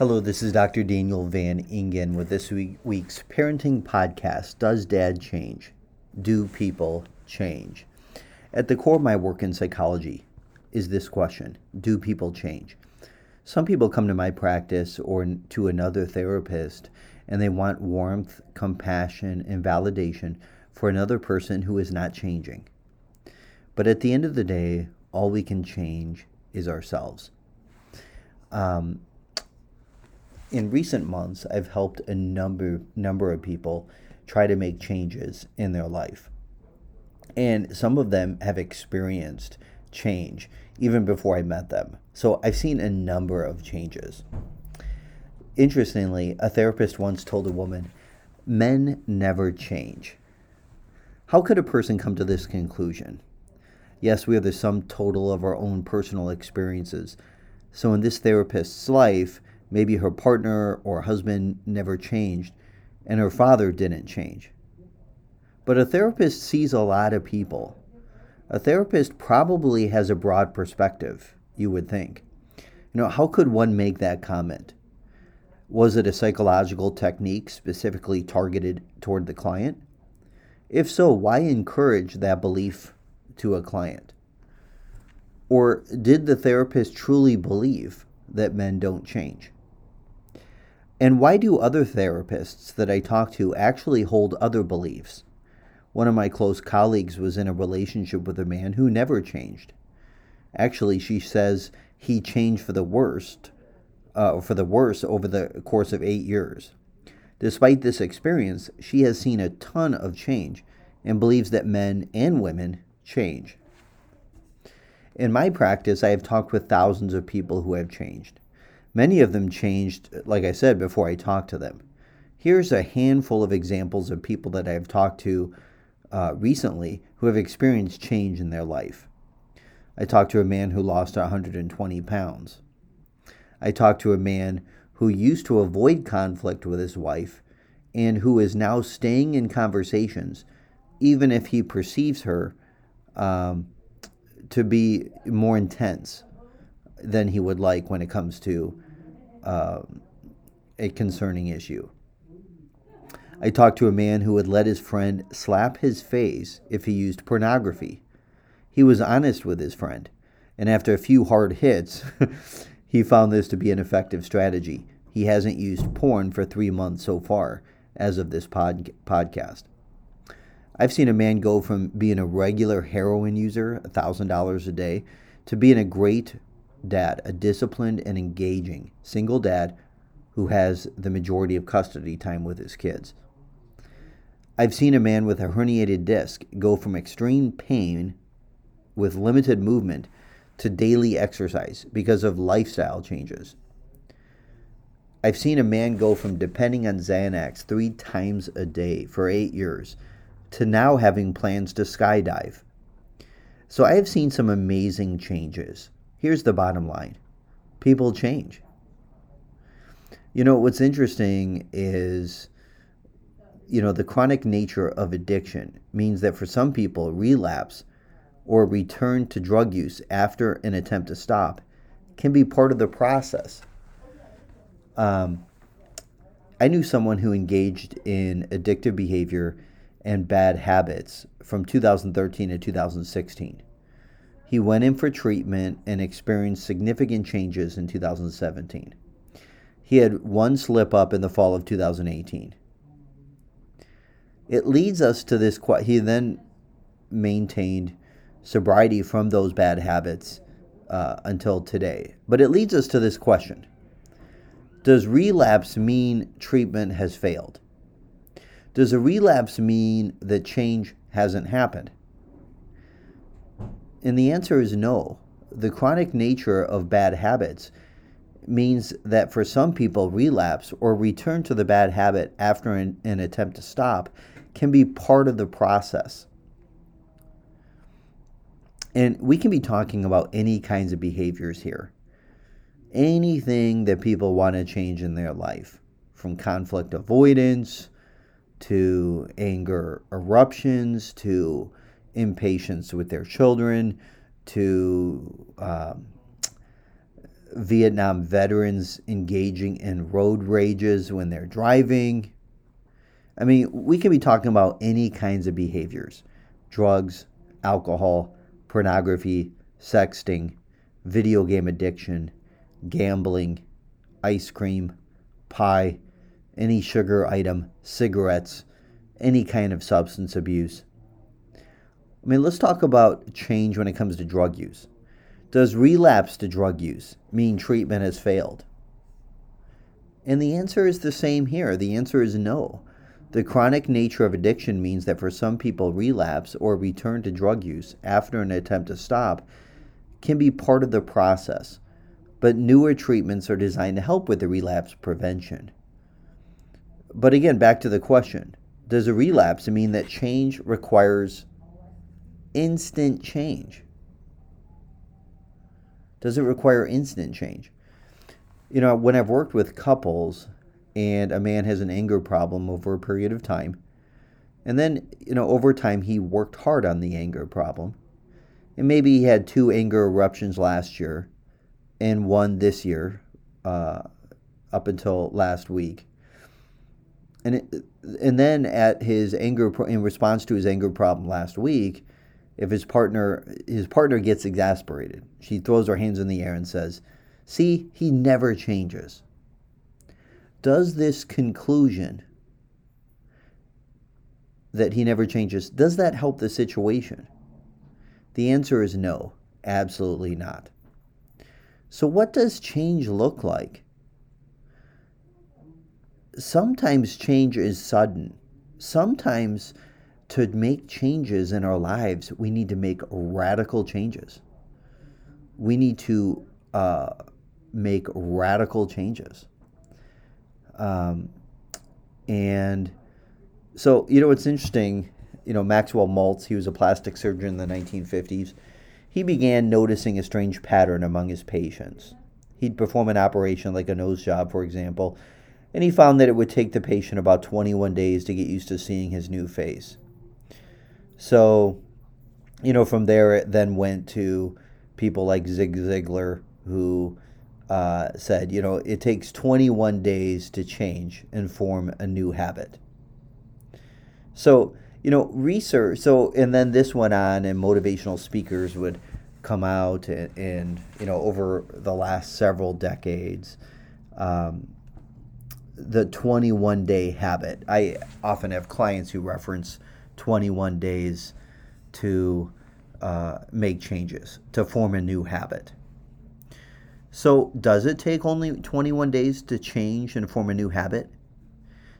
Hello, this is Dr. Daniel Van Ingen with this week's parenting podcast Does Dad Change? Do People Change? At the core of my work in psychology is this question Do people change? Some people come to my practice or to another therapist and they want warmth, compassion, and validation for another person who is not changing. But at the end of the day, all we can change is ourselves. Um, in recent months, I've helped a number number of people try to make changes in their life. And some of them have experienced change even before I met them. So I've seen a number of changes. Interestingly, a therapist once told a woman, Men never change. How could a person come to this conclusion? Yes, we are the sum total of our own personal experiences. So in this therapist's life, Maybe her partner or husband never changed, and her father didn't change. But a therapist sees a lot of people. A therapist probably has a broad perspective, you would think. You know, how could one make that comment? Was it a psychological technique specifically targeted toward the client? If so, why encourage that belief to a client? Or did the therapist truly believe that men don't change? And why do other therapists that I talk to actually hold other beliefs? One of my close colleagues was in a relationship with a man who never changed. Actually, she says he changed for the worst, uh, for the worse over the course of eight years. Despite this experience, she has seen a ton of change and believes that men and women change. In my practice, I have talked with thousands of people who have changed. Many of them changed, like I said, before I talked to them. Here's a handful of examples of people that I've talked to uh, recently who have experienced change in their life. I talked to a man who lost 120 pounds. I talked to a man who used to avoid conflict with his wife and who is now staying in conversations, even if he perceives her um, to be more intense than he would like when it comes to uh, a concerning issue. I talked to a man who would let his friend slap his face if he used pornography. He was honest with his friend, and after a few hard hits, he found this to be an effective strategy. He hasn't used porn for three months so far, as of this pod- podcast. I've seen a man go from being a regular heroin user, $1,000 a day, to being a great dad, a disciplined and engaging single dad who has the majority of custody time with his kids. I've seen a man with a herniated disc go from extreme pain with limited movement to daily exercise because of lifestyle changes. I've seen a man go from depending on Xanax three times a day for eight years to now having plans to skydive. So I have seen some amazing changes. Here's the bottom line people change. You know, what's interesting is, you know, the chronic nature of addiction means that for some people, relapse or return to drug use after an attempt to stop can be part of the process. Um, I knew someone who engaged in addictive behavior and bad habits from 2013 to 2016. He went in for treatment and experienced significant changes in 2017. He had one slip up in the fall of 2018. It leads us to this. He then maintained sobriety from those bad habits uh, until today. But it leads us to this question Does relapse mean treatment has failed? Does a relapse mean that change hasn't happened? And the answer is no. The chronic nature of bad habits means that for some people, relapse or return to the bad habit after an, an attempt to stop can be part of the process. And we can be talking about any kinds of behaviors here. Anything that people want to change in their life, from conflict avoidance to anger eruptions to impatience with their children to um, Vietnam veterans engaging in road rages when they're driving. I mean, we can be talking about any kinds of behaviors drugs, alcohol, pornography, sexting, video game addiction, gambling, ice cream, pie, any sugar item, cigarettes, any kind of substance abuse. I mean, let's talk about change when it comes to drug use. Does relapse to drug use mean treatment has failed? And the answer is the same here. The answer is no. The chronic nature of addiction means that for some people, relapse or return to drug use after an attempt to stop can be part of the process, but newer treatments are designed to help with the relapse prevention. But again, back to the question Does a relapse mean that change requires instant change? Does it require instant change? You know, when I've worked with couples and a man has an anger problem over a period of time, and then, you know, over time he worked hard on the anger problem, and maybe he had two anger eruptions last year and one this year, uh, up until last week. And it, and then at his anger in response to his anger problem last week, if his partner his partner gets exasperated, she throws her hands in the air and says, "See, he never changes." Does this conclusion that he never changes does that help the situation? The answer is no, absolutely not. So what does change look like? Sometimes change is sudden. Sometimes to make changes in our lives, we need to make radical changes. We need to uh, make radical changes. Um, and so, you know, it's interesting. You know, Maxwell Maltz, he was a plastic surgeon in the 1950s. He began noticing a strange pattern among his patients. He'd perform an operation like a nose job, for example, and he found that it would take the patient about 21 days to get used to seeing his new face. So, you know, from there it then went to people like Zig Ziglar, who uh, said, you know, it takes 21 days to change and form a new habit. So, you know, research. So, and then this went on, and motivational speakers would come out, and, and you know, over the last several decades, um, the 21 day habit. I often have clients who reference 21 days to uh, make changes, to form a new habit. So, does it take only 21 days to change and form a new habit?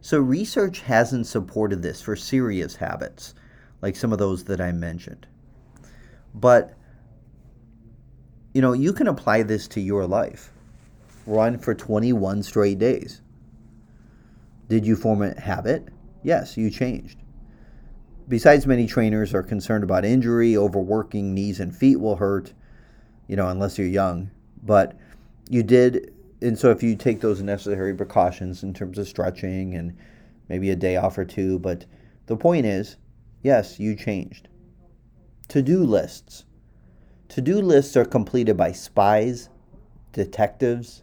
So, research hasn't supported this for serious habits, like some of those that I mentioned. But, you know, you can apply this to your life. Run for 21 straight days. Did you form a habit? Yes, you changed. Besides, many trainers are concerned about injury, overworking, knees and feet will hurt, you know, unless you're young. But you did, and so if you take those necessary precautions in terms of stretching and maybe a day off or two, but the point is, yes, you changed. To do lists. To do lists are completed by spies, detectives,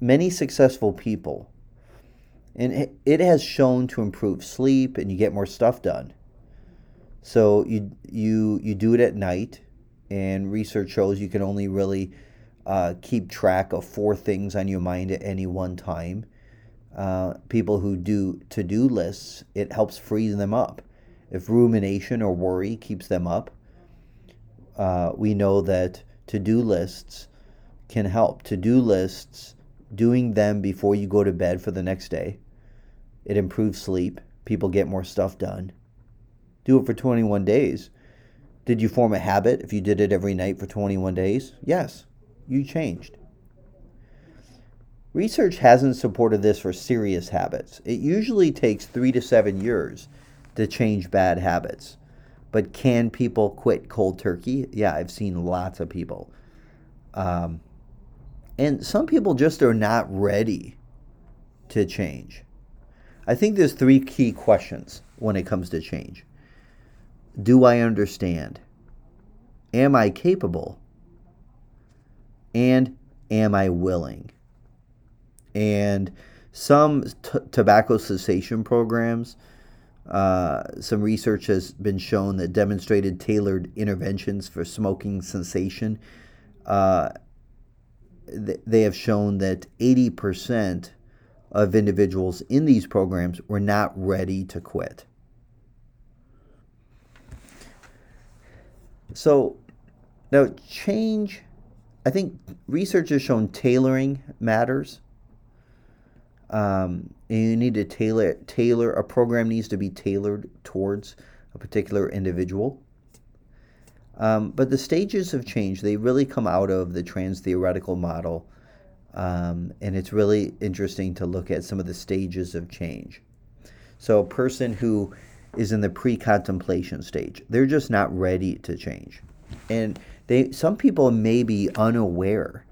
many successful people. And it has shown to improve sleep and you get more stuff done. So you you you do it at night, and research shows you can only really uh, keep track of four things on your mind at any one time. Uh, people who do to do lists, it helps freeze them up. If rumination or worry keeps them up, uh, we know that to do lists can help. To do lists, doing them before you go to bed for the next day, it improves sleep. People get more stuff done do it for 21 days. Did you form a habit if you did it every night for 21 days? Yes, you changed. Research hasn't supported this for serious habits. It usually takes three to seven years to change bad habits. But can people quit cold turkey? Yeah, I've seen lots of people. Um, and some people just are not ready to change. I think there's three key questions when it comes to change. Do I understand? Am I capable? And am I willing? And some t- tobacco cessation programs, uh, some research has been shown that demonstrated tailored interventions for smoking cessation. Uh, th- they have shown that 80% of individuals in these programs were not ready to quit. So now change, I think research has shown tailoring matters. Um, you need to tailor tailor a program needs to be tailored towards a particular individual. Um, but the stages of change they really come out of the trans theoretical model, um, and it's really interesting to look at some of the stages of change. So a person who is in the pre-contemplation stage, they're just not ready to change, and they some people may be unaware.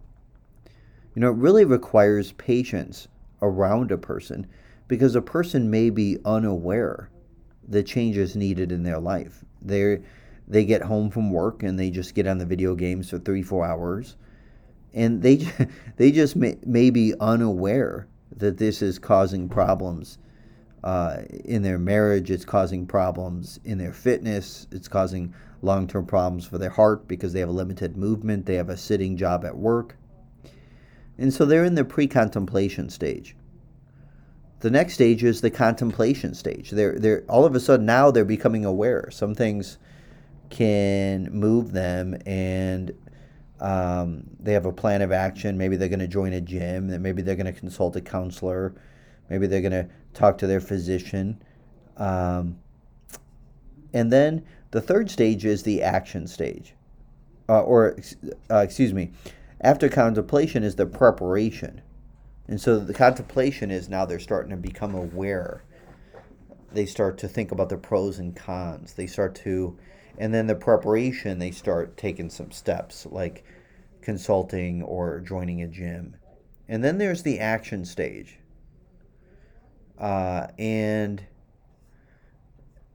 You know, it really requires patience around a person because a person may be unaware the changes needed in their life. They they get home from work and they just get on the video games for three four hours, and they they just may, may be unaware that this is causing problems uh, in their marriage. It's causing problems in their fitness. It's causing long term problems for their heart because they have a limited movement. They have a sitting job at work. And so they're in the pre contemplation stage. The next stage is the contemplation stage. They're, they're all of a sudden now they're becoming aware. Some things can move them and um, they have a plan of action. Maybe they're going to join a gym, maybe they're going to consult a counselor, maybe they're going to talk to their physician. Um, and then the third stage is the action stage. Uh, or, uh, excuse me, after contemplation is the preparation. And so the contemplation is now they're starting to become aware. They start to think about the pros and cons. They start to, and then the preparation, they start taking some steps like consulting or joining a gym. And then there's the action stage. Uh, and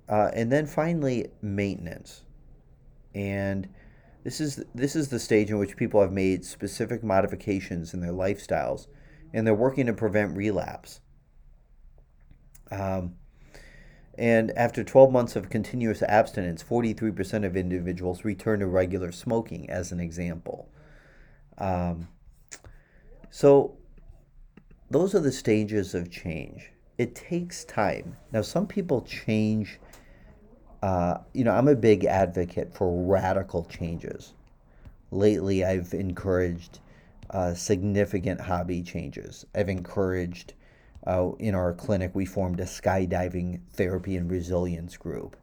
uh, and then finally maintenance. And this is this is the stage in which people have made specific modifications in their lifestyles, and they're working to prevent relapse. Um, and after 12 months of continuous abstinence, 43% of individuals return to regular smoking, as an example. Um, so, those are the stages of change. It takes time. Now, some people change uh, you know, I'm a big advocate for radical changes. Lately, I've encouraged uh, significant hobby changes. I've encouraged, uh, in our clinic, we formed a skydiving therapy and resilience group.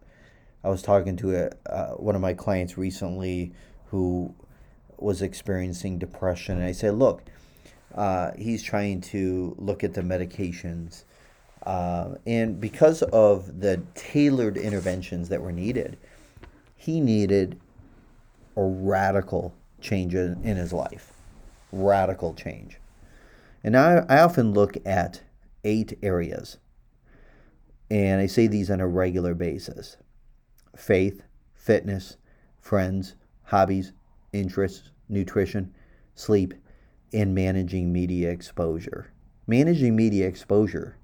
I was talking to a, uh, one of my clients recently who was experiencing depression, and I said, Look, uh, he's trying to look at the medications uh, and because of the tailored interventions that were needed, he needed a radical change in, in his life. Radical change. And I, I often look at eight areas, and I say these on a regular basis faith, fitness, friends, hobbies, interests, nutrition, sleep, and managing media exposure. Managing media exposure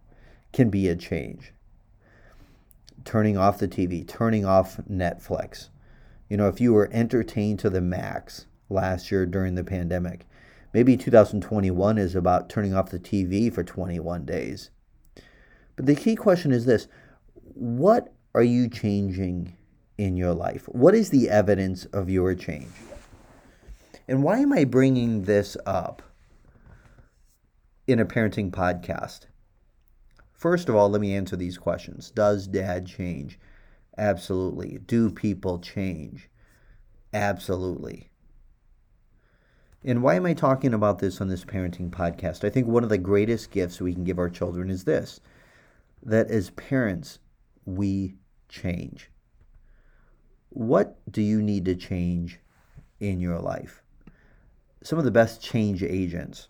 can be a change. Turning off the TV, turning off Netflix. You know, if you were entertained to the max last year during the pandemic, maybe 2021 is about turning off the TV for 21 days. But the key question is this what are you changing in your life? What is the evidence of your change? And why am I bringing this up in a parenting podcast? First of all, let me answer these questions. Does dad change? Absolutely. Do people change? Absolutely. And why am I talking about this on this parenting podcast? I think one of the greatest gifts we can give our children is this that as parents, we change. What do you need to change in your life? Some of the best change agents,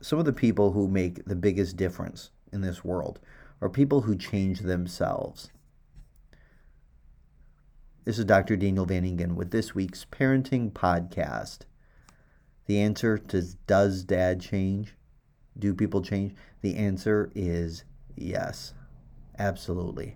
some of the people who make the biggest difference in this world are people who change themselves. This is Dr. Daniel Van Ingen with this week's Parenting Podcast. The answer to does dad change? Do people change? The answer is yes. Absolutely.